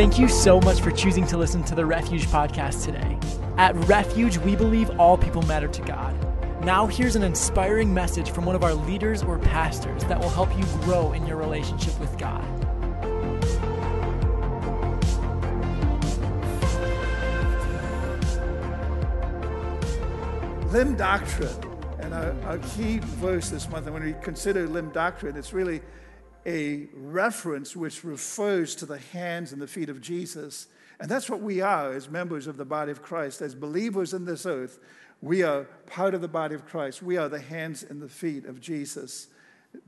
Thank you so much for choosing to listen to the Refuge podcast today. At Refuge, we believe all people matter to God. Now, here's an inspiring message from one of our leaders or pastors that will help you grow in your relationship with God. Limb doctrine, and our, key verse this month, and when we consider limb doctrine, it's really a reference which refers to the hands and the feet of Jesus. And that's what we are as members of the body of Christ. As believers in this earth, we are part of the body of Christ. We are the hands and the feet of Jesus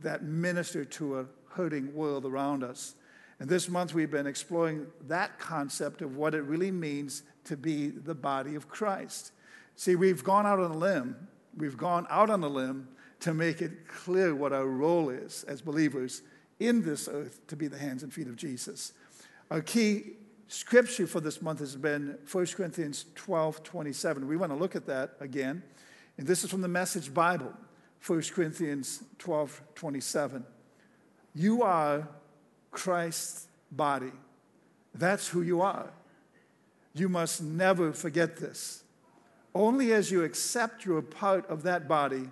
that minister to a hurting world around us. And this month we've been exploring that concept of what it really means to be the body of Christ. See, we've gone out on a limb, we've gone out on a limb to make it clear what our role is as believers in this earth to be the hands and feet of Jesus. Our key scripture for this month has been 1 Corinthians 12 27. We want to look at that again. And this is from the Message Bible, 1 Corinthians 12 27. You are Christ's body. That's who you are. You must never forget this. Only as you accept your part of that body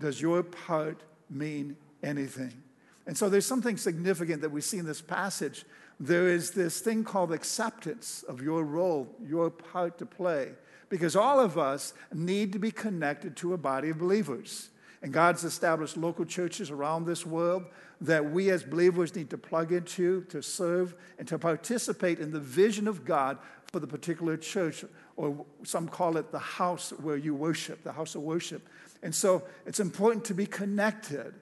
does your part mean anything. And so there's something significant that we see in this passage. There is this thing called acceptance of your role, your part to play, because all of us need to be connected to a body of believers. And God's established local churches around this world that we as believers need to plug into, to serve, and to participate in the vision of God for the particular church or some call it the house where you worship, the house of worship. And so it's important to be connected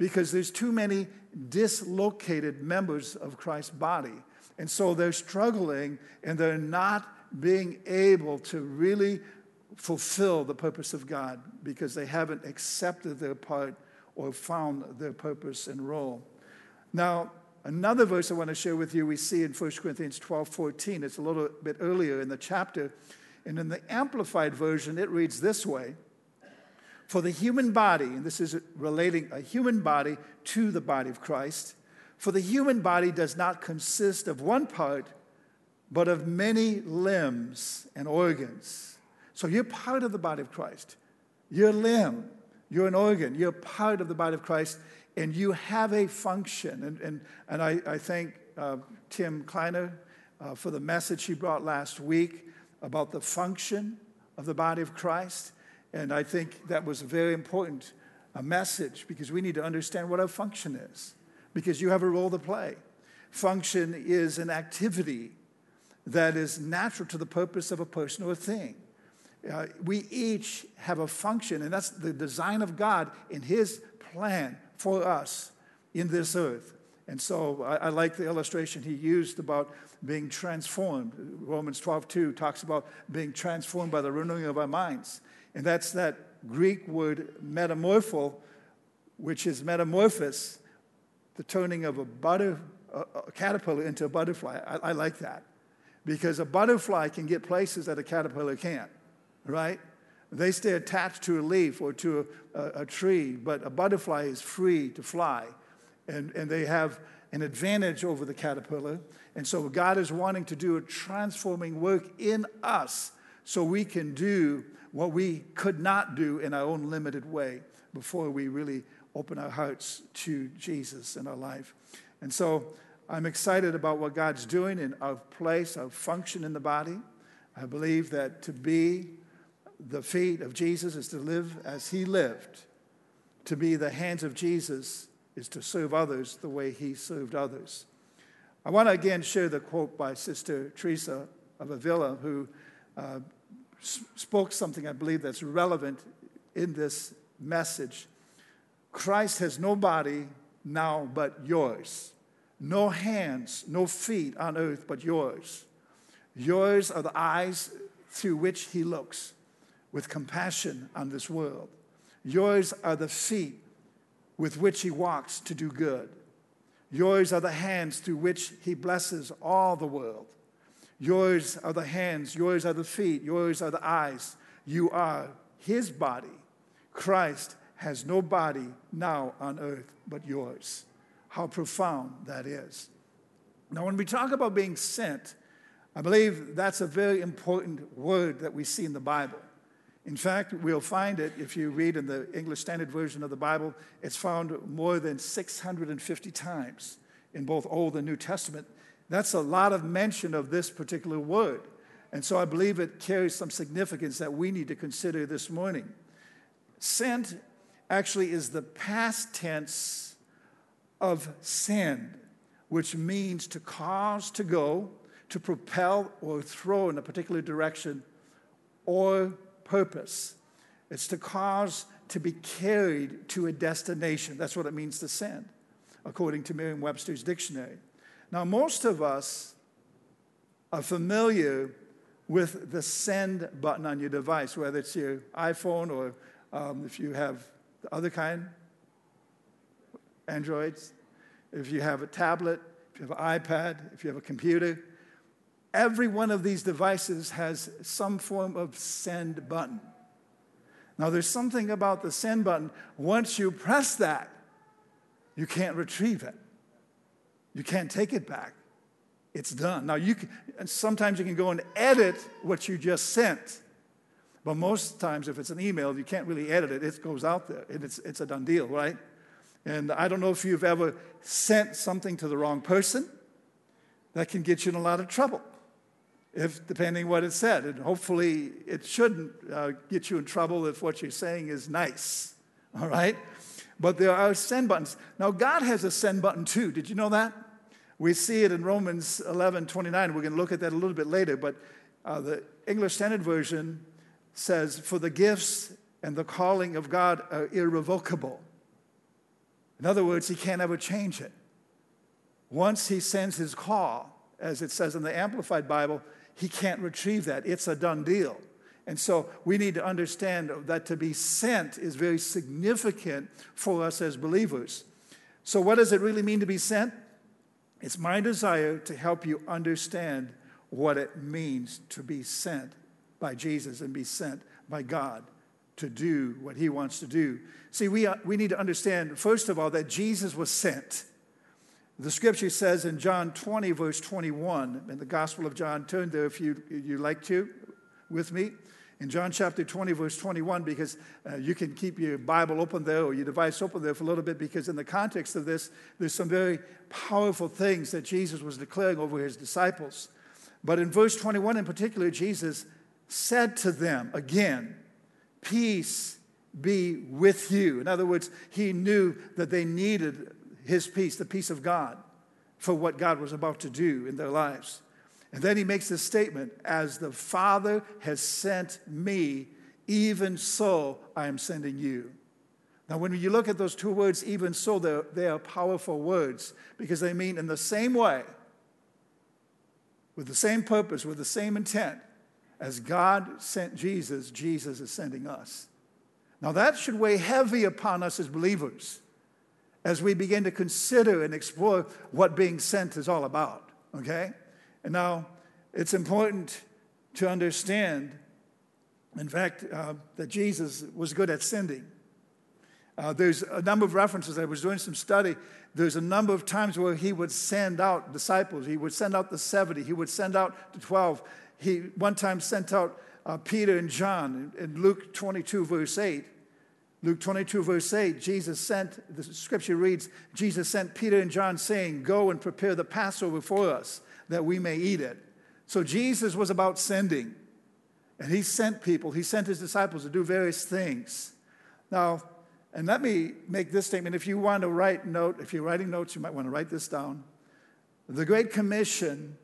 because there's too many dislocated members of Christ's body. And so they're struggling and they're not being able to really fulfill the purpose of God because they haven't accepted their part or found their purpose and role. Now, Another verse I want to share with you, we see in 1 Corinthians 12 14. It's a little bit earlier in the chapter. And in the Amplified Version, it reads this way For the human body, and this is relating a human body to the body of Christ, for the human body does not consist of one part, but of many limbs and organs. So you're part of the body of Christ. You're a limb, you're an organ, you're part of the body of Christ and you have a function. And, and, and I, I thank uh, Tim Kleiner uh, for the message he brought last week about the function of the body of Christ. And I think that was a very important uh, message because we need to understand what our function is, because you have a role to play. Function is an activity that is natural to the purpose of a person or a thing. Uh, we each have a function, and that's the design of God in His plan for us in this earth. And so I, I, like the illustration he used about being transformed. Romans 12, 2 talks about being transformed by the renewing of our minds. And that's that Greek word metamorpho, which is metamorphosis, the turning of a, butter, a, a caterpillar into a butterfly. I, I like that because a butterfly can get places that a caterpillar can't, right? They stay attached to a leaf or to a, a, a, tree, but a butterfly is free to fly. And, and they have an advantage over the caterpillar. And so God is wanting to do a transforming work in us so we can do what we could not do in our own limited way before we really open our hearts to Jesus in our life. And so I'm excited about what God's doing in our place, our function in the body. I believe that to be the feet of Jesus is to live as he lived. To be the hands of Jesus is to serve others the way he served others. I want to again share the quote by Sister Teresa of Avila, who uh, spoke something I believe that's relevant in this message. Christ has no body now but yours, no hands, no feet on earth but yours. Yours are the eyes through which he looks with compassion on this world. Yours are the feet with which he walks to do good. Yours are the hands through which he blesses all the world. Yours are the hands, yours are the feet, yours are the eyes. You are his body. Christ has no body now on earth but yours. How profound that is. Now, when we talk about being sent, I believe that's a very important word that we see in the Bible. In fact, we'll find it if you read in the English Standard Version of the Bible, it's found more than 650 times in both Old and New Testament. That's a lot of mention of this particular word. And so I believe it carries some significance that we need to consider this morning. Sent actually is the past tense of send, which means to cause to go, to propel or throw in a particular direction or purpose. It's to cause to be carried to a destination. That's what it means to send, according to Merriam Webster's dictionary. Now, most of us are familiar with the send button on your device, whether it's your iPhone or um, if you have the other kind, Androids, if you have a tablet, if you have an iPad, if you have a computer. Every one of these devices has some form of send button. Now, there's something about the send button. Once you press that, you can't retrieve it. You can't take it back it's done. Now you can, sometimes you can go and edit what you just sent. But most times, if it's an email, you can't really edit it. It goes out there, and it's, it's a done deal, right? And I don't know if you've ever sent something to the wrong person. That can get you in a lot of trouble, if depending what it said. And hopefully, it shouldn't uh, get you in trouble if what you're saying is nice, all right? But there are send buttons. Now, God has a send button too. Did you know that? We see it in Romans 11 29. We're going to look at that a little bit later, but uh, the English Standard Version says, For the gifts and the calling of God are irrevocable. In other words, he can't ever change it. Once he sends his call, as it says in the Amplified Bible, he can't retrieve that. It's a done deal. And so we need to understand that to be sent is very significant for us as believers. So, what does it really mean to be sent? It's my desire to help you understand what it means to be sent by Jesus and be sent by God to do what he wants to do. See, we, uh, we need to understand, first of all, that Jesus was sent. The scripture says in John 20, verse 21, in the Gospel of John, turn there if you, you like to with me in John chapter 20, verse 21, because uh, you can keep your Bible open there or your device open there for a little bit, because in the context of this, there's some very powerful things that Jesus was declaring over his disciples. But in verse 21 in particular, Jesus said to them again, Peace be with you. In other words, he knew that they needed his peace, the peace of God, for what God was about to do in their lives. And then he makes this statement As the Father has sent me, even so I am sending you. Now, when you look at those two words, even so, they are powerful words because they mean in the same way, with the same purpose, with the same intent, as God sent Jesus, Jesus is sending us. Now, that should weigh heavy upon us as believers as we begin to consider and explore what being sent is all about, okay? And now, it's important to understand, in fact, uh, that Jesus was good at sending. Uh, there's a number of references. I was doing some study. There's a number of times where he would send out disciples. He would send out the 70. He would send out the 12. He one time sent out uh, Peter and John in, in Luke 22, verse 8. Luke 22, verse 8, Jesus sent, the scripture reads, Jesus sent Peter and John saying, Go and prepare the Passover for us that we may eat it. So Jesus was about sending, and he sent people, he sent his disciples to do various things. Now, and let me make this statement. If you want to write note, if you're writing notes, you might want to write this down. The Great Commission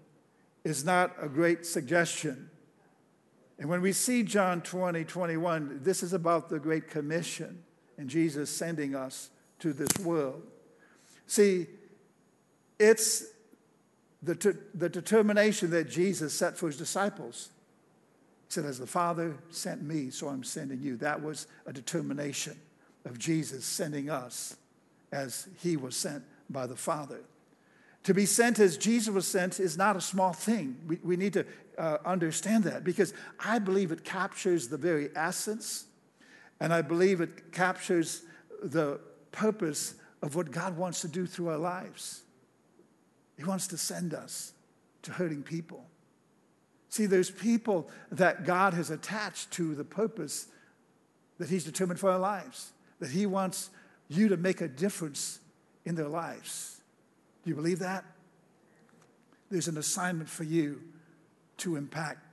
is not a great suggestion. And when we see John 20, 21, this is about the Great Commission and Jesus sending us to this world. See, it's the, the determination that Jesus set for his disciples. He said, As the Father sent me, so I'm sending you. That was a determination of Jesus sending us as he was sent by the Father. To be sent as Jesus was sent is not a small thing. We, we need to uh, understand that because I believe it captures the very essence and I believe it captures the purpose of what God wants to do through our lives. He wants to send us to hurting people. See, there's people that God has attached to the purpose that He's determined for our lives, that He wants you to make a difference in their lives. Do you believe that? There's an assignment for you to impact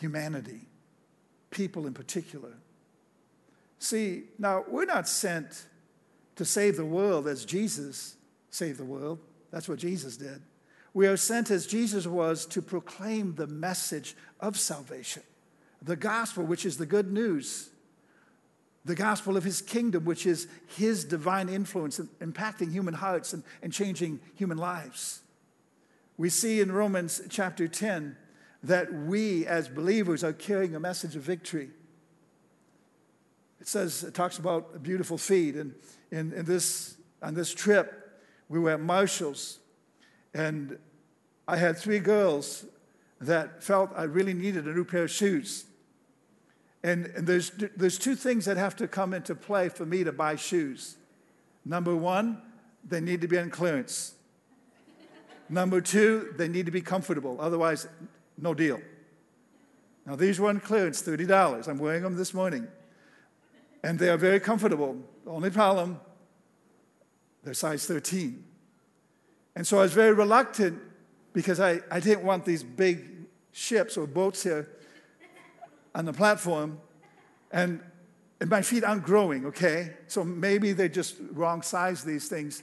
humanity, people in particular. See, now we're not sent to save the world as Jesus saved the world. That's what Jesus did. We are sent as Jesus was to proclaim the message of salvation, the gospel, which is the good news, the gospel of his kingdom, which is his divine influence impacting human hearts and, and changing human lives. We see in Romans chapter 10 that we as believers are carrying a message of victory. It says, it talks about a beautiful feet. And in, in this, on this trip, we were at Marshall's, and I had three girls that felt I really needed a new pair of shoes. And, and there's, there's two things that have to come into play for me to buy shoes. Number one, they need to be on clearance. Number two, they need to be comfortable. Otherwise, no deal. Now, these were on clearance, $30. I'm wearing them this morning and they are very comfortable. The only problem, they're size 13. And so I was very reluctant because I, I didn't want these big ships or boats here on the platform. And, and my feet aren't growing, okay? So maybe they're just wrong size, these things.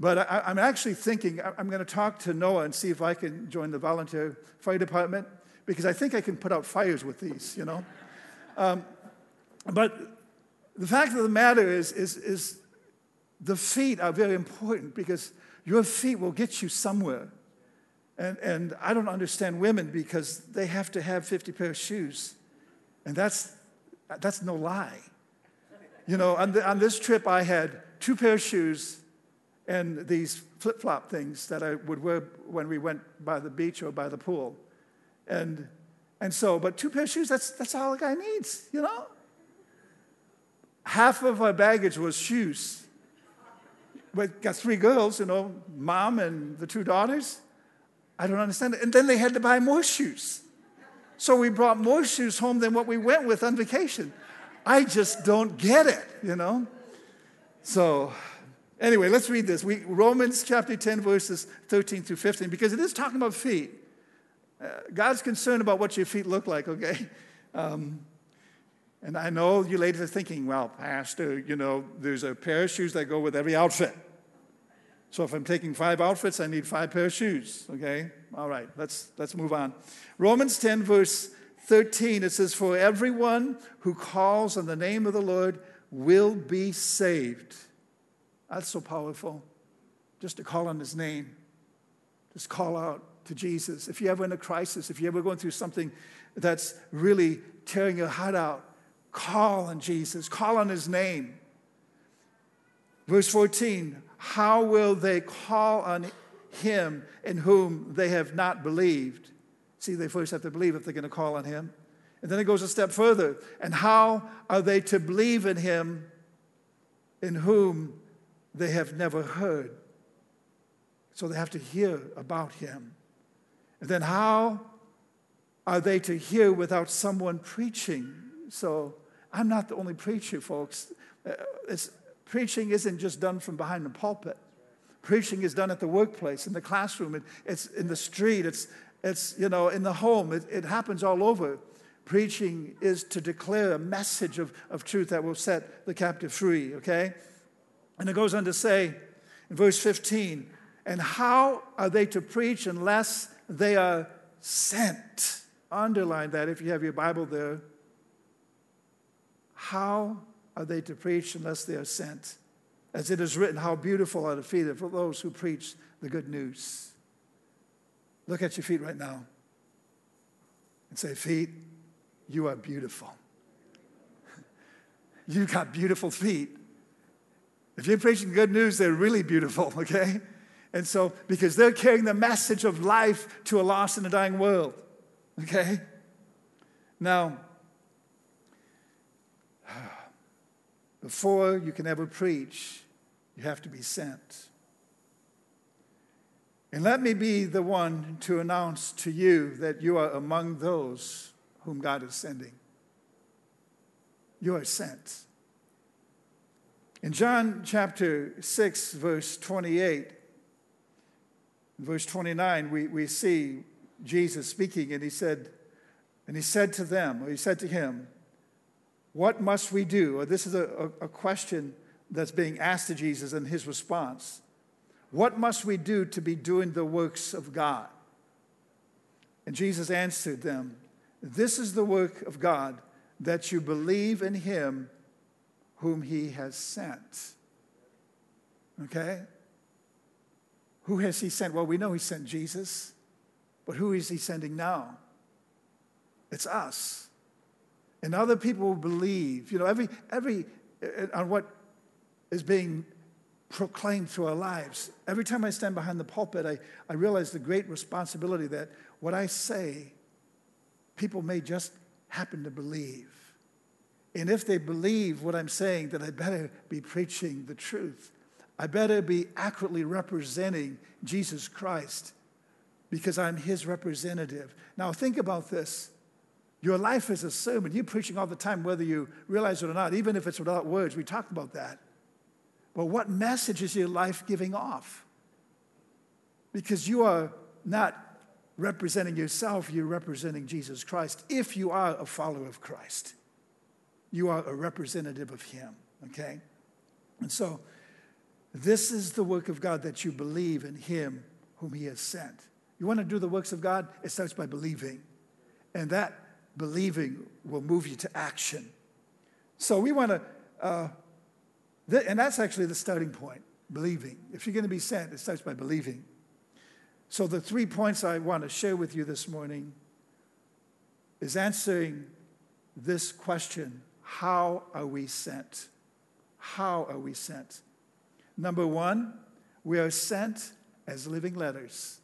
But I, am actually thinking I'm going to talk to Noah and see if I can join the volunteer fire department because I think I can put out fires with these, you know? Um, but the fact of the matter is, is, is the feet are very important because your feet will get you somewhere. And, and I don't understand women because they have to have 50 pair of shoes. And that's, that's no lie. You know, on, the, on this trip, I had two pair of shoes and these flip flop things that I would wear when we went by the beach or by the pool. And, and so, but two pair of shoes, that's, that's all a guy needs, you know? half of our baggage was shoes. We got three girls, you know, mom and the two daughters. I don't understand it. And then they had to buy more shoes. So we brought more shoes home than what we went with on vacation. I just don't get it, you know? So, anyway, let's read this. We, Romans chapter 10, verses 13 through 15, because it is talking about feet. Uh, God's concerned about what your feet look like, okay? Um, and I know you ladies are thinking, well, Pastor, you know, there's a pair of shoes that go with every outfit. So if I'm taking five outfits, I need five pair of shoes. Okay? All right, let's, let's move on. Romans 10, verse 13, it says, For everyone who calls on the name of the Lord will be saved. That's so powerful. Just to call on his name, just call out to Jesus. If you're ever in a crisis, if you're ever going through something that's really tearing your heart out, Call on Jesus, call on his name. Verse 14 How will they call on him in whom they have not believed? See, they first have to believe if they're going to call on him. And then it goes a step further. And how are they to believe in him in whom they have never heard? So they have to hear about him. And then how are they to hear without someone preaching? So I'm not the only preacher, folks. Uh, preaching isn't just done from behind the pulpit. Preaching is done at the workplace, in the classroom, it, it's in the street, it's, it's you know, in the home. It, it happens all over. Preaching is to declare a message of, of truth that will set the captive free, okay? And it goes on to say in verse 15, and how are they to preach unless they are sent? Underline that if you have your Bible there. How are they to preach unless they are sent? As it is written, how beautiful are the feet of those who preach the good news. Look at your feet right now and say, Feet, you are beautiful. you got beautiful feet. If you're preaching good news, they're really beautiful, okay? And so, because they're carrying the message of life to a lost and a dying world, okay? Now, Before you can ever preach, you have to be sent. And let me be the one to announce to you that you are among those whom God is sending. You are sent. In John chapter 6, verse 28, verse 29, we, we see Jesus speaking, and he said, and he said to them, or he said to him, What must we do? This is a, a, question that's being asked to Jesus and his response. What must we do to be doing the works of God? And Jesus answered them, This is the work of God, that you believe in him whom he has sent. Okay? Who has he sent? Well, we know he sent Jesus, but who is he sending now? It's us. And other people will believe, you know, every, every, uh, on what is being proclaimed through our lives. Every time I stand behind the pulpit, I, I realize the great responsibility that what I say, people may just happen to believe. And if they believe what I'm saying, then I better be preaching the truth. I better be accurately representing Jesus Christ because I'm his representative. Now, think about this. Your life is a sermon. You're preaching all the time, whether you realize it or not, even if it's without words. We talked about that. But what message is your life giving off? Because you are not representing yourself, you're representing Jesus Christ. If you are a follower of Christ, you are a representative of Him, okay? And so, this is the work of God that you believe in Him whom He has sent. You want to do the works of God? It starts by believing. And that believing will move you to action. So, we want to. Uh, and that's actually the starting point believing. If you're going to be sent, it starts by believing. So, the three points I want to share with you this morning is answering this question How are we sent? How are we sent? Number one, we are sent as living letters.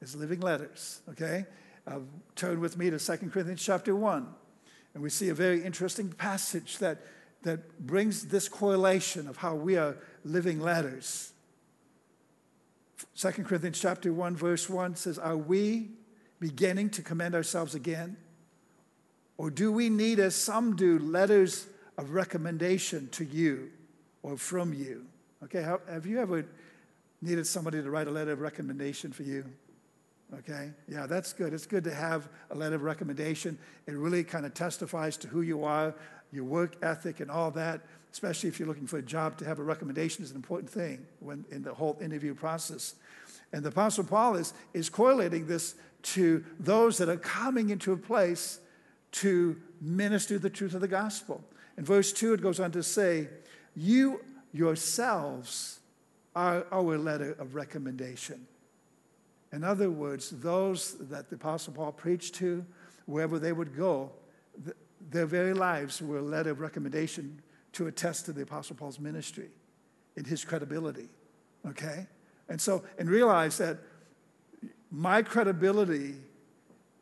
As living letters, okay? Uh, turn with me to 2 Corinthians chapter 1. And we see a very interesting passage that that brings this correlation of how we are living letters. 2 Corinthians chapter 1 verse 1 says, "Are we beginning to commend ourselves again? Or do we need as some do letters of recommendation to you or from you?" Okay, have you ever needed somebody to write a letter of recommendation for you? Okay, yeah, that's good. It's good to have a letter of recommendation. It really kind of testifies to who you are, your work ethic and all that, especially if you're looking for a job, to have a recommendation is an important thing when, in the whole interview process. And the Apostle Paul is, is correlating this to those that are coming into a place to minister the truth of the gospel. In verse 2, it goes on to say, You yourselves are our letter of recommendation. In other words, those that the Apostle Paul preached to, wherever they would go, their very lives were a letter of recommendation to attest to the Apostle Paul's ministry and his credibility. Okay? And so, and realize that my credibility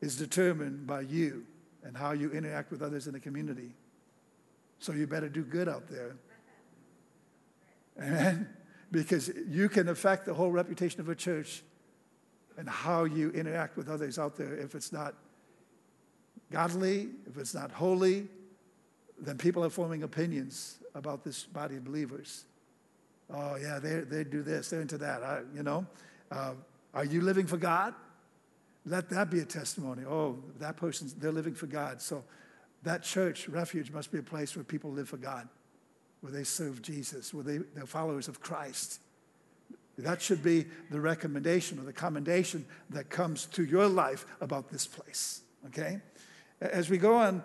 is determined by you and how you interact with others in the community. So you better do good out there. Amen? Because you can affect the whole reputation of a church and how you interact with others out there if it's not godly, if it's not holy, then people are forming opinions about this body of believers. Oh, yeah, they, they do this, they're into that, I, you know. Uh, are you living for God? Let that be a testimony. Oh, that person's, they're living for God. So that church, refuge, must be a place where people live for God, where they serve Jesus, where they, they're followers of Christ. That should be the recommendation or the commendation that comes to your life about this place, okay? As we go on,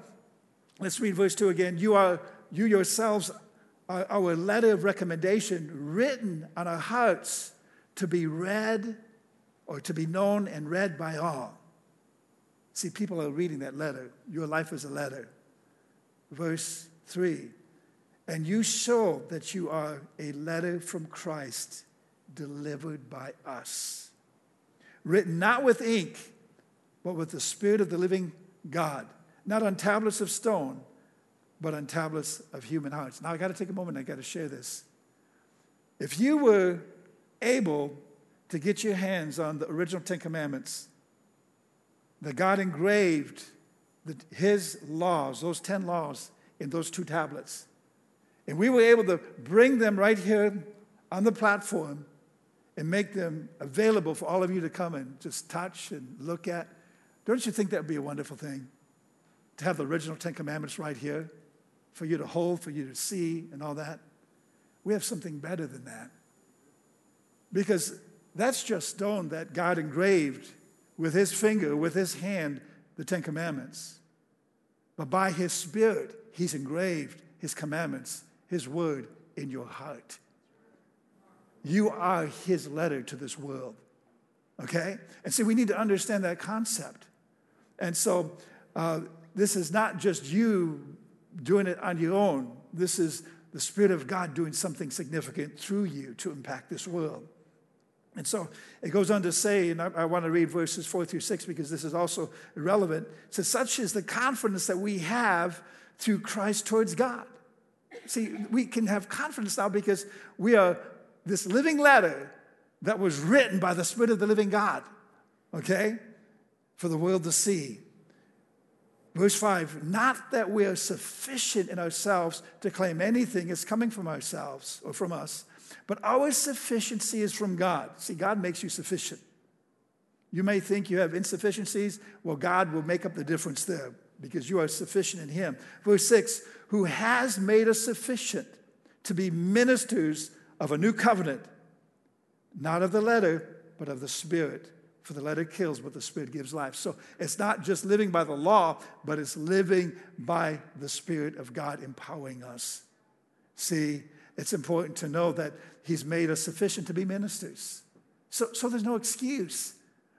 let's read verse 2 again. You are you yourselves are our letter of recommendation written on our hearts to be read or to be known and read by all. See, people are reading that letter. Your life is a letter. Verse 3 And you show that you are a letter from Christ delivered by us, written not with ink, but with the Spirit of the living God, not on tablets of stone, but on tablets of human hearts. Now, I got to take a moment, I got to share this. If you were able to get your hands on the original Ten Commandments that God engraved the, His laws, those 10 laws, in those two tablets. And we were able to bring them right here on the platform and make them available for all of you to come and just touch and look at. Don't you think that would be a wonderful thing? To have the original Ten Commandments right here for you to hold, for you to see, and all that. We have something better than that. Because that's just stone that God engraved with his finger, with his hand, the Ten Commandments. But by his Spirit, he's engraved his commandments, his word in your heart. You are his letter to this world. Okay? And see, we need to understand that concept. And so, uh, this is not just you doing it on your own. This is the Spirit of God doing something significant through you to impact this world. And so it goes on to say, and I, I, want to read verses four through six because this is also relevant. It says, Such is the confidence that we have through Christ towards God. See, we can have confidence now because we are this living letter that was written by the Spirit of the living God, okay, for the world to see. Verse 5 Not that we are sufficient in ourselves to claim anything is coming from ourselves or from us but our sufficiency is from God. See, God makes you sufficient. You may think you have insufficiencies. Well, God will make up the difference there because you are sufficient in Him. Verse 6 Who has made us sufficient to be ministers of a new covenant, not of the letter, but of the Spirit. For the letter kills, but the Spirit gives life. So it's not just living by the law, but it's living by the Spirit of God empowering us. See, it's important to know that He's made us sufficient to be ministers. So, so there's no excuse.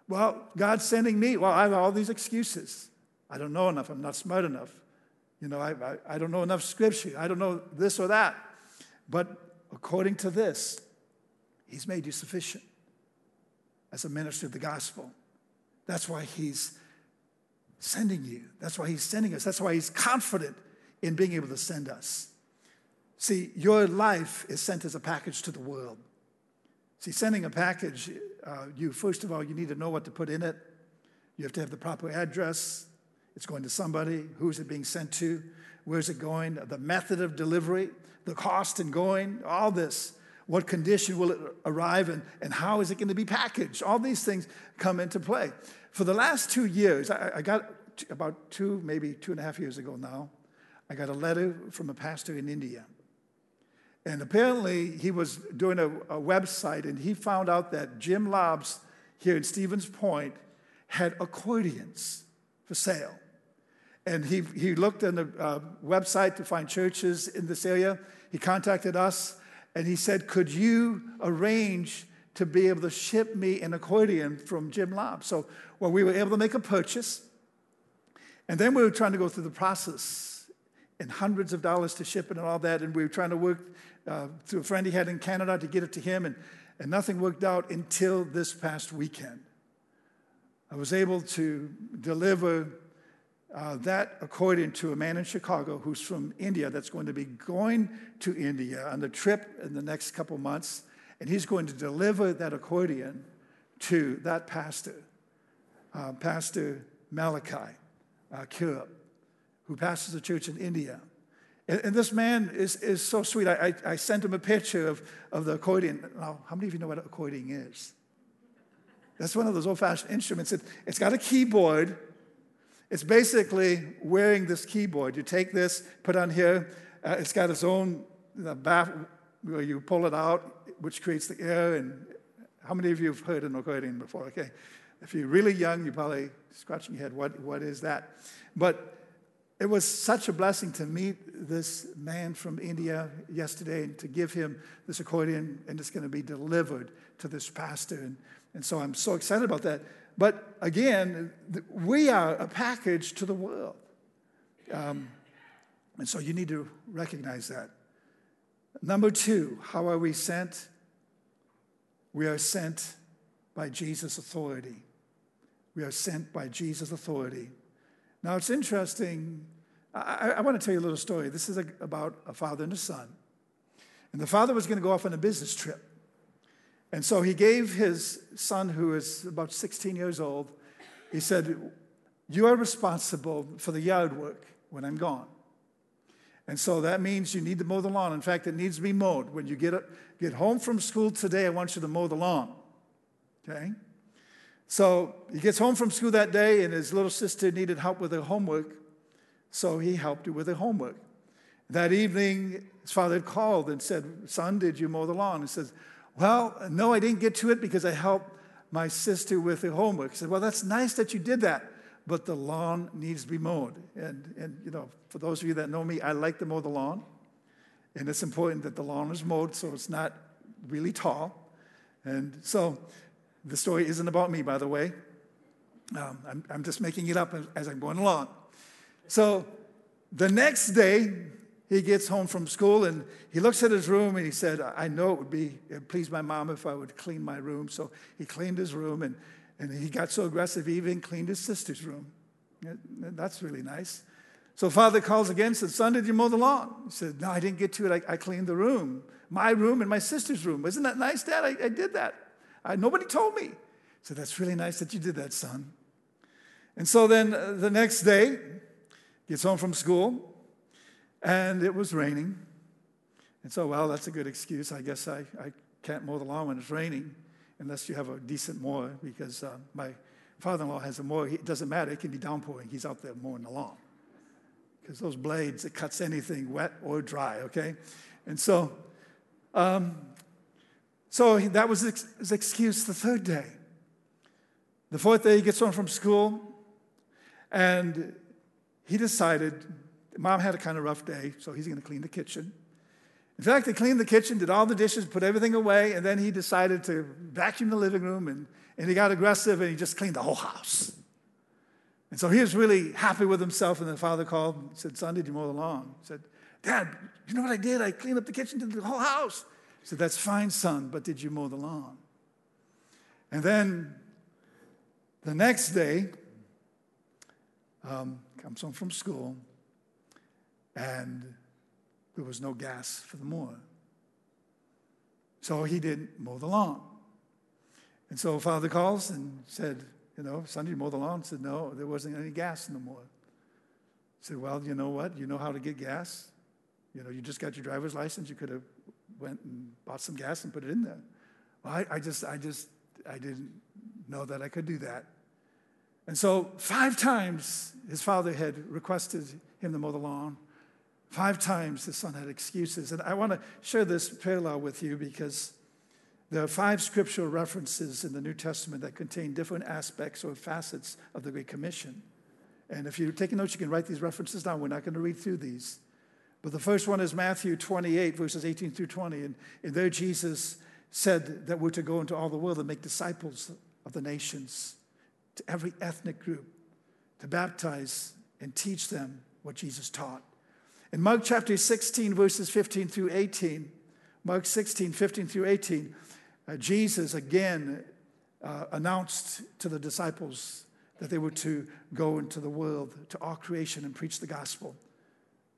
Well, God's sending me. Well, I have all these excuses. I don't know enough. I'm not smart enough. You know, I, I, I don't know enough scripture. I don't know this or that. But according to this, He's made you sufficient as a minister of the gospel. That's why He's sending you. That's why He's sending us. That's why He's confident in being able to send us. See, your life is sent as a package to the world. See, sending a package, uh, you first of all, you need to know what to put in it. You have to have the proper address. It's going to somebody. Who's it being sent to? Where's it going? The method of delivery, the cost and going, all this. What condition will it arrive in, and how is it going to be packaged? All these things come into play. For the last two years, I, I got about two, maybe two and a half years ago now, I got a letter from a pastor in India. And apparently, he was doing a, a, website and he found out that Jim Laabs here in Stevens Point had accordions for sale. And he, he looked on the uh, website to find churches in this area. He contacted us and he said, Could you arrange to be able to ship me an accordion from Jim Laabs? So, well, we were able to make a purchase. And then we were trying to go through the process and hundreds of dollars to ship it and all that. And we were trying to work uh, through a friend he had in Canada to get it to him, and, and nothing worked out until this past weekend. I was able to deliver uh, that accordion to a man in Chicago who's from India that's going to be going to India on the trip in the next couple months, and he's going to deliver that accordion to that pastor, uh, Pastor Malachi uh, who pastors a church in India. And, and this man is, is so sweet. I, I, I, sent him a picture of, of the accordion. Now, how many of you know what an accordion is? That's one of those old fashioned instruments. It, it's got a keyboard. It's basically wearing this keyboard. You take this, put on here. Uh, it's got its own uh, where you pull it out, which creates the air. And how many of you have heard an accordion before? Okay. If you're really young, you're probably scratching your head. What, what is that? But it was such a blessing to meet this man from India yesterday and to give him this accordion, and it's going to be delivered to this pastor. And, and so I'm so excited about that. But again, we are a package to the world. Um, and so you need to recognize that. Number two, how are we sent? We are sent by Jesus' authority. We are sent by Jesus' authority. Now, it's interesting. I, I want to tell you a little story. This is a, about a father and a son. And the father was going to go off on a business trip. And so he gave his son, who is about 16 years old, he said, You are responsible for the yard work when I'm gone. And so that means you need to mow the lawn. In fact, it needs to be mowed. When you get, get home from school today, I want you to mow the lawn. Okay? So he gets home from school that day, and his little sister needed help with her homework. So he helped her with her homework. That evening, his father had called and said, Son, did you mow the lawn? He says, Well, no, I didn't get to it because I helped my sister with her homework. He said, Well, that's nice that you did that, but the lawn needs to be mowed. And, and you know, for those of you that know me, I like to mow the lawn. And it's important that the lawn is mowed so it's not really tall. And so the story isn't about me, by the way. Um, I'm, I'm just making it up as I'm going along. So the next day, he gets home from school and he looks at his room and he said, I know it would be it please my mom if I would clean my room. So he cleaned his room and, and he got so aggressive, he even cleaned his sister's room. That's really nice. So father calls again and says, Son, did you mow the lawn? He said, No, I didn't get to it. I, I cleaned the room, my room and my sister's room. Isn't that nice, Dad? I, I did that. I, nobody told me. Said, That's really nice that you did that, son. And so then uh, the next day, gets home from school, and it was raining. And so, well, that's a good excuse. I guess I, I can't mow the lawn when it's raining unless you have a decent mower, because uh, my father in law has a mower. It doesn't matter, it can be downpouring. He's out there mowing the lawn. Because those blades, it cuts anything wet or dry, okay? And so, um, so that was his excuse the third day. The fourth day, he gets home from school, and he decided Mom had a kind of rough day, so he's going to clean the kitchen. In fact, he cleaned the kitchen, did all the dishes, put everything away, and then he decided to vacuum the living room, and, and he got aggressive and he just cleaned the whole house. And so he was really happy with himself, and the father called and said, Son, did you mow the lawn? He said, Dad, you know what I did? I cleaned up the kitchen, did the whole house. He said, That's fine, son, but did you mow the lawn? And then the next day, um, comes home from school, and there was no gas for the mower. So he didn't mow the lawn. And so father calls and said, you know, you mow the lawn? said, no, there wasn't any gas in the mower. Said, well, you know what? You know how to get gas? You know, you just got your driver's license. You could have went and bought some gas and put it in there. Well, I, I just, I just, I didn't know that I could do that. And so, five times his father had requested him to mow the lawn. Five times the son had excuses. And I want to share this parallel with you because there are five scriptural references in the New Testament that contain different aspects or facets of the Great Commission. And if you're taking notes, you can write these references down. We're not going to read through these. But the first one is Matthew 28, verses 18 through 20. And, and there Jesus said that we're to go into all the world and make disciples of the nations to every ethnic group to baptize and teach them what Jesus taught. In Mark chapter 16, verses 15 through 18, Mark 16, 15 through 18, uh, Jesus again uh, announced to the disciples that they were to go into the world, to all creation, and preach the gospel,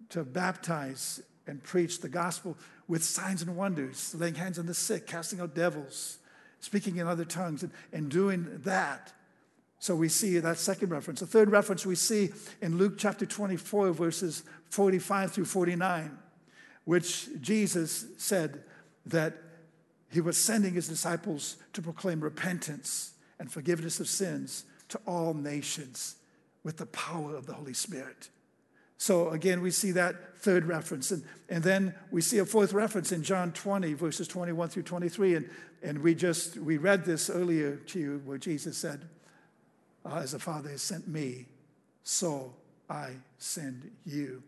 to baptize and preach the gospel with signs and wonders, laying hands on the sick, casting out devils, speaking in other tongues, and, and doing that so we see that second reference. The third reference we see in Luke chapter 24, verses 45 through 49, which Jesus said that he was sending his disciples to proclaim repentance and forgiveness of sins to all nations with the power of the Holy Spirit. So again, we see that third reference. And, and then we see a fourth reference in John 20, verses 21 through 23. And, and we just, we read this earlier to you where Jesus said, Uh, as the Father has sent me, so I send you.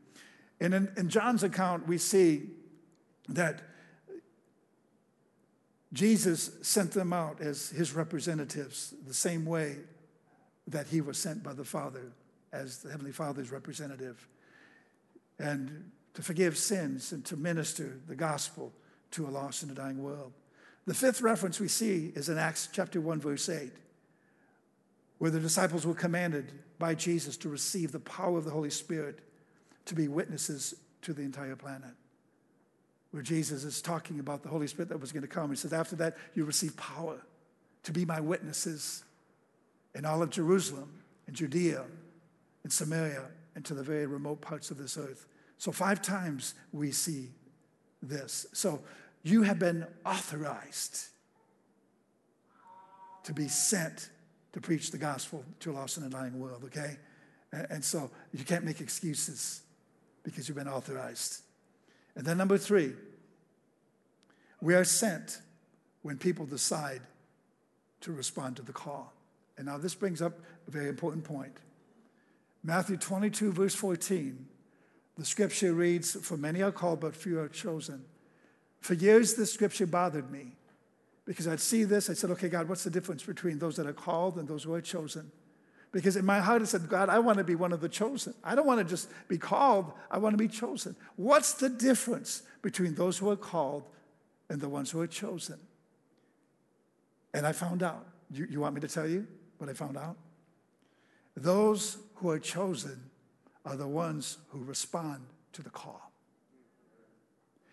And in, in John's account, we see that Jesus sent them out as his representatives, the same way that he was sent by the Father as the Heavenly Father's representative, and to forgive sins and to minister the gospel to a lost and a dying world. The fifth reference we see is in Acts chapter 1, verse 8 where the disciples were commanded by Jesus to receive the power of the Holy Spirit to be witnesses to the entire planet. where Jesus is talking about the Holy Spirit that was going to come. He says, After that, you receive power to be my witnesses in all of Jerusalem, in Judea, in Samaria, and to the very remote parts of this earth. So, five times we see this. So, you have been authorized to be sent to preach the gospel to a lost and dying world, okay? And so you can't make excuses because you've been authorized. And then, number three, we are sent when people decide to respond to the call. And now this brings up a very important point. Matthew 22, verse 14, the scripture reads, For many are called, but few are chosen. For years, this scripture bothered me because I'd see this, I said, okay, God, what's the difference between those that are called and those who are chosen? Because in my heart, I said, God, I want to be one of the chosen. I don't want to just be called, I want to be chosen. What's the difference between those who are called and the ones who are chosen? And I found out. You, you want me to tell you what I found out? Those who are chosen are the ones who respond to the call.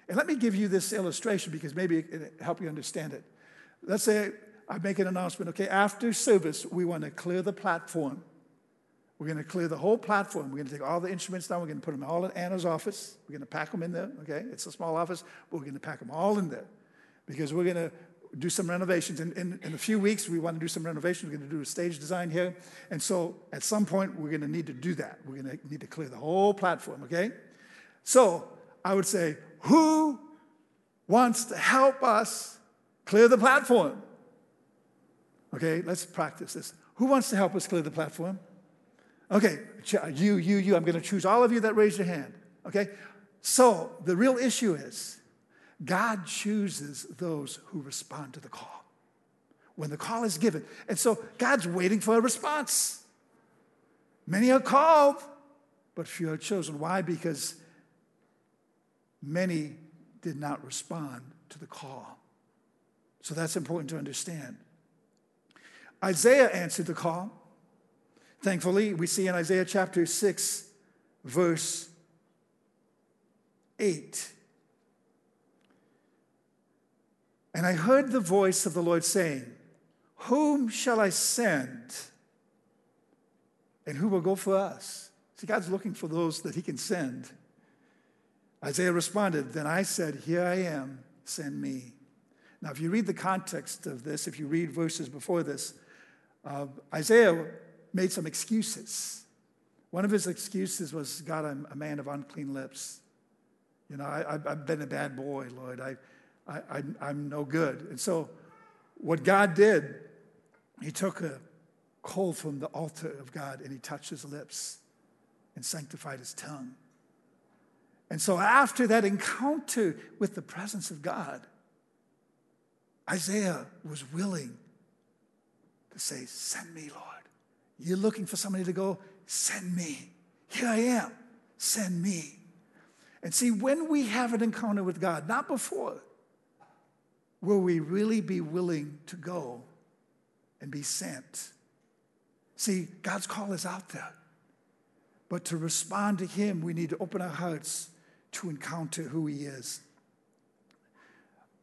And let me give you this illustration because maybe it'll help you understand it. Let's say I make an announcement, okay, after service, we want to clear the platform. We're going to clear the whole platform. We're going to take all the instruments down. We're going to put them all in Anna's office. We're going to pack them in there, okay? It's a small office, but we're going to pack them all in there because we're going to do some renovations. In, in, in, a few weeks, we want to do some renovations. We're going to do a stage design here. And so at some point, we're going to need to do that. We're going to need to clear the whole platform, okay? So I would say, who wants to help us clear the platform? Okay, let's practice this. Who wants to help us clear the platform? Okay, you, you, you. I'm going to choose all of you that raise your hand. Okay? So the real issue is God chooses those who respond to the call when the call is given. And so God's waiting for a response. Many are called, but few are chosen. Why? Because many did not respond to the call. So that's important to understand. Isaiah answered the call. Thankfully, we see in Isaiah chapter 6, verse 8. And I heard the voice of the Lord saying, Whom shall I send? And who will go for us? See, God's looking for those that He can send. Isaiah responded, Then I said, Here I am, send me. Now, if you read the context of this, if you read verses before this, uh, Isaiah made some excuses. One of his excuses was, God, I'm a man of unclean lips. You know, I, have been a bad boy, Lord. I, I, I'm no good. And so, what God did, he took a coal from the altar of God and he touched his lips and sanctified his tongue. And so, after that encounter with the presence of God, Isaiah was willing to say, Send me, Lord. You're looking for somebody to go, Send me. Here I am. Send me. And see, when we have an encounter with God, not before, will we really be willing to go and be sent? See, God's call is out there. But to respond to Him, we need to open our hearts to encounter who He is.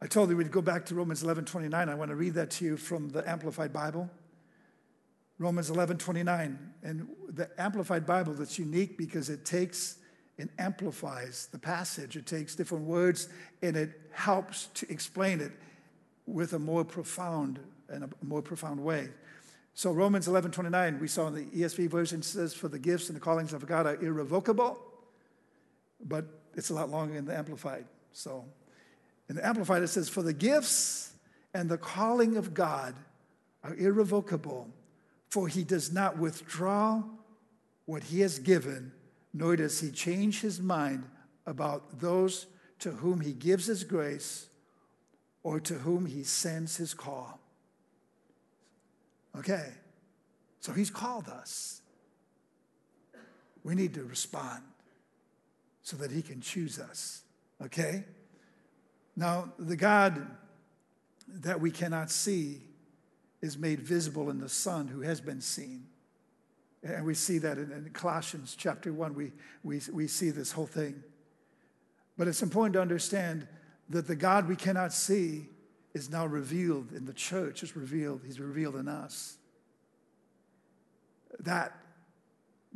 I told you we'd go back to Romans 11 29. I want to read that to you from the Amplified Bible. Romans 11 29. And the Amplified Bible that's unique because it takes and amplifies the passage. It takes different words and it helps to explain it with a more profound and a more profound way. So Romans 11 29, we saw in the ESV version says, For the gifts and the callings of God are irrevocable, but it's a lot longer in the Amplified. So in the Amplified it says, For the gifts and the calling of God are irrevocable for he does not withdraw what he has given, nor does he change his mind about those to whom he gives his grace or to whom he sends his call. Okay, so he's called us. We need to respond so that he can choose us. Okay? Now, the God that we cannot see is made visible in the Son who has been seen. And we see that in, in Colossians chapter 1. We, we, we see this whole thing. But it's important to understand that the God we cannot see is now revealed in the church, is revealed, he's revealed in us. That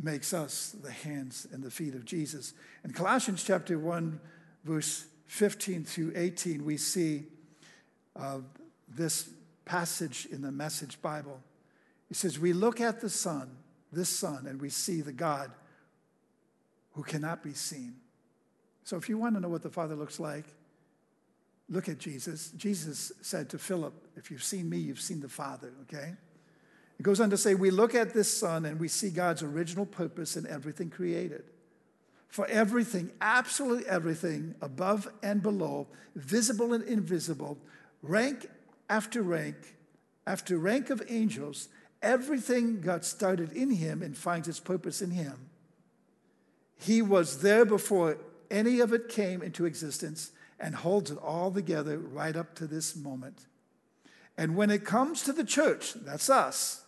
makes us the hands and the feet of Jesus. In Colossians chapter 1, verse 15 through 18, we see uh, this passage in the Message Bible. It says, We look at the Son, this Son, and we see the God who cannot be seen. So if you want to know what the Father looks like, look at Jesus. Jesus said to Philip, If you've seen me, you've seen the Father, okay? It goes on to say, We look at this Son and we see God's original purpose in everything created. For everything, absolutely everything, above and below, visible and invisible, rank after rank, after rank of angels, everything got started in him and finds its purpose in him. He was there before any of it came into existence and holds it all together right up to this moment. And when it comes to the church, that's us,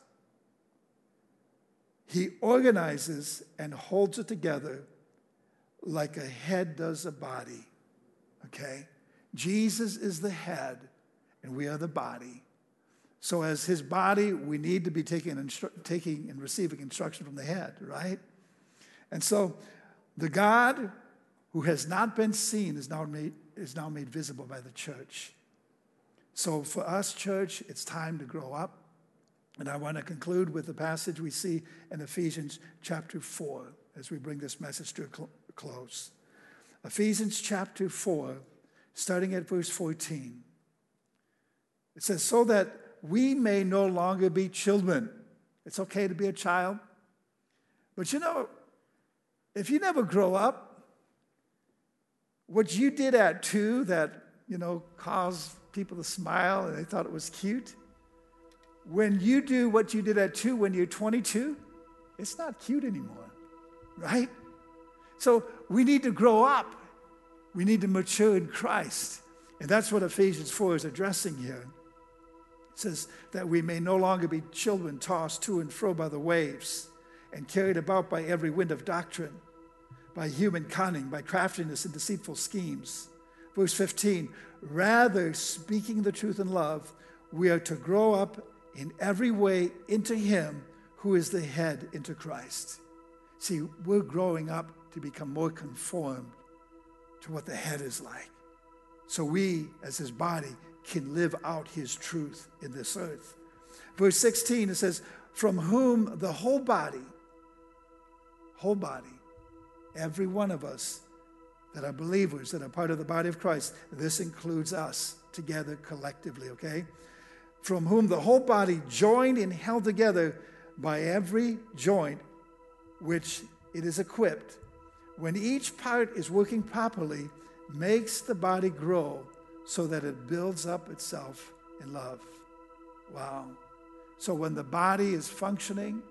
he organizes and holds it together like a head does a body. Okay? Jesus is the head, and we are the body. So, as his body, we need to be taking, instru- taking and receiving instruction from the head, right? And so, the God who has not been seen is now made, is now made visible by the church. So, for us, church, it's time to grow up. And I want to conclude with the passage we see in Ephesians chapter 4 as we bring this message to a cl- close. Ephesians chapter 4, starting at verse 14. It says, So that we may no longer be children. It's okay to be a child. But you know, if you never grow up, what you did at two that, you know, caused people to smile and they thought it was cute, when you do what you did at two when you're 22, it's not cute anymore, right? So we need to grow up. We need to mature in Christ. And that's what Ephesians 4 is addressing here. It says that we may no longer be children tossed to and fro by the waves and carried about by every wind of doctrine, by human cunning, by craftiness and deceitful schemes. Verse 15, rather speaking the truth in love, we are to grow up in every way into Him who is the head, into Christ. See, we're growing up to become more conformed to what the head is like. So we, as His body, can live out His truth in this earth. Verse 16, it says, From whom the whole body, whole body, every one of us that are believers, that are part of the body of Christ, this includes us together collectively, okay? from whom the whole body, joined and held together by every joint which it is equipped, when each part is working properly, makes the body grow so that it builds up itself in love. Wow. So when the body is functioning,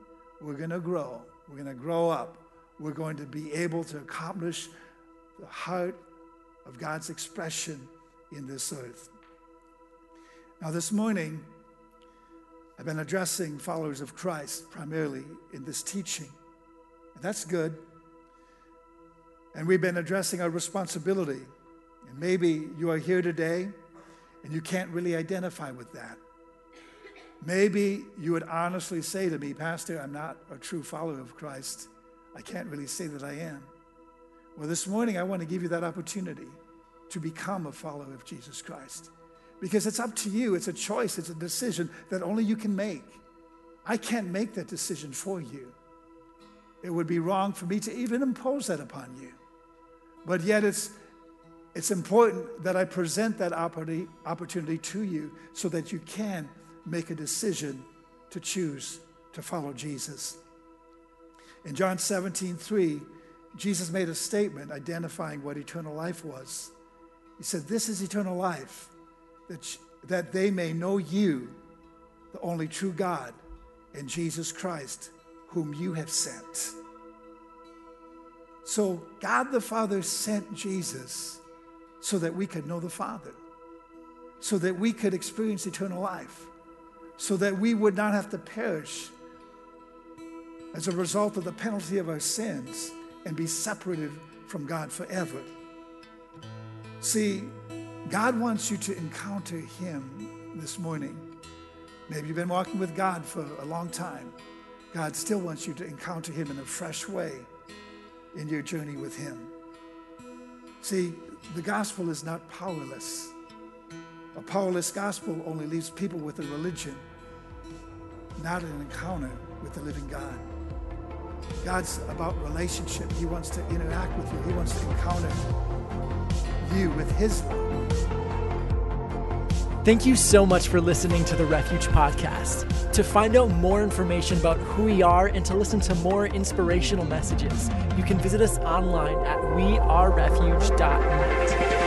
we're going to grow. We're going to grow up. We're going to be able to accomplish the heart of God's expression in this earth. Now, this morning, I've been addressing followers of Christ primarily in this teaching. And that's good. And we've been addressing our responsibility. And maybe you are here today and you can't really identify with that. Maybe you would honestly say to me, Pastor, I'm not a true follower of Christ. I can't really say that I am. Well, this morning I want to give you that opportunity to become a follower of Jesus Christ because it's up to you. It's a choice, it's a decision that only you can make. I can't make that decision for you. It would be wrong for me to even impose that upon you. But yet, it's, it's important that I present that opportunity to you so that you can make a decision to choose to follow Jesus. In John 17, 3, Jesus made a statement identifying what eternal life was. He said, This is eternal life, that, that they may know you, the only true God, and Jesus Christ, whom you have sent. So, God the Father sent Jesus so that we could know the Father, so that we could experience eternal life, so that we would not have to perish as a result of the penalty of our sins and be separated from God forever. See, God wants you to encounter Him this morning. Maybe you've been walking with God for a long time. God still wants you to encounter Him in a fresh way in your journey with Him. See, the gospel is not powerless. A powerless gospel only leaves people with a religion, not an encounter with the living God. God's about relationship. He wants to interact with you. He wants to encounter you with His love. Thank you so much for listening to the Refuge Podcast. To find out more information about who we are and to listen to more inspirational messages, you can visit us online at wearerefuge.net.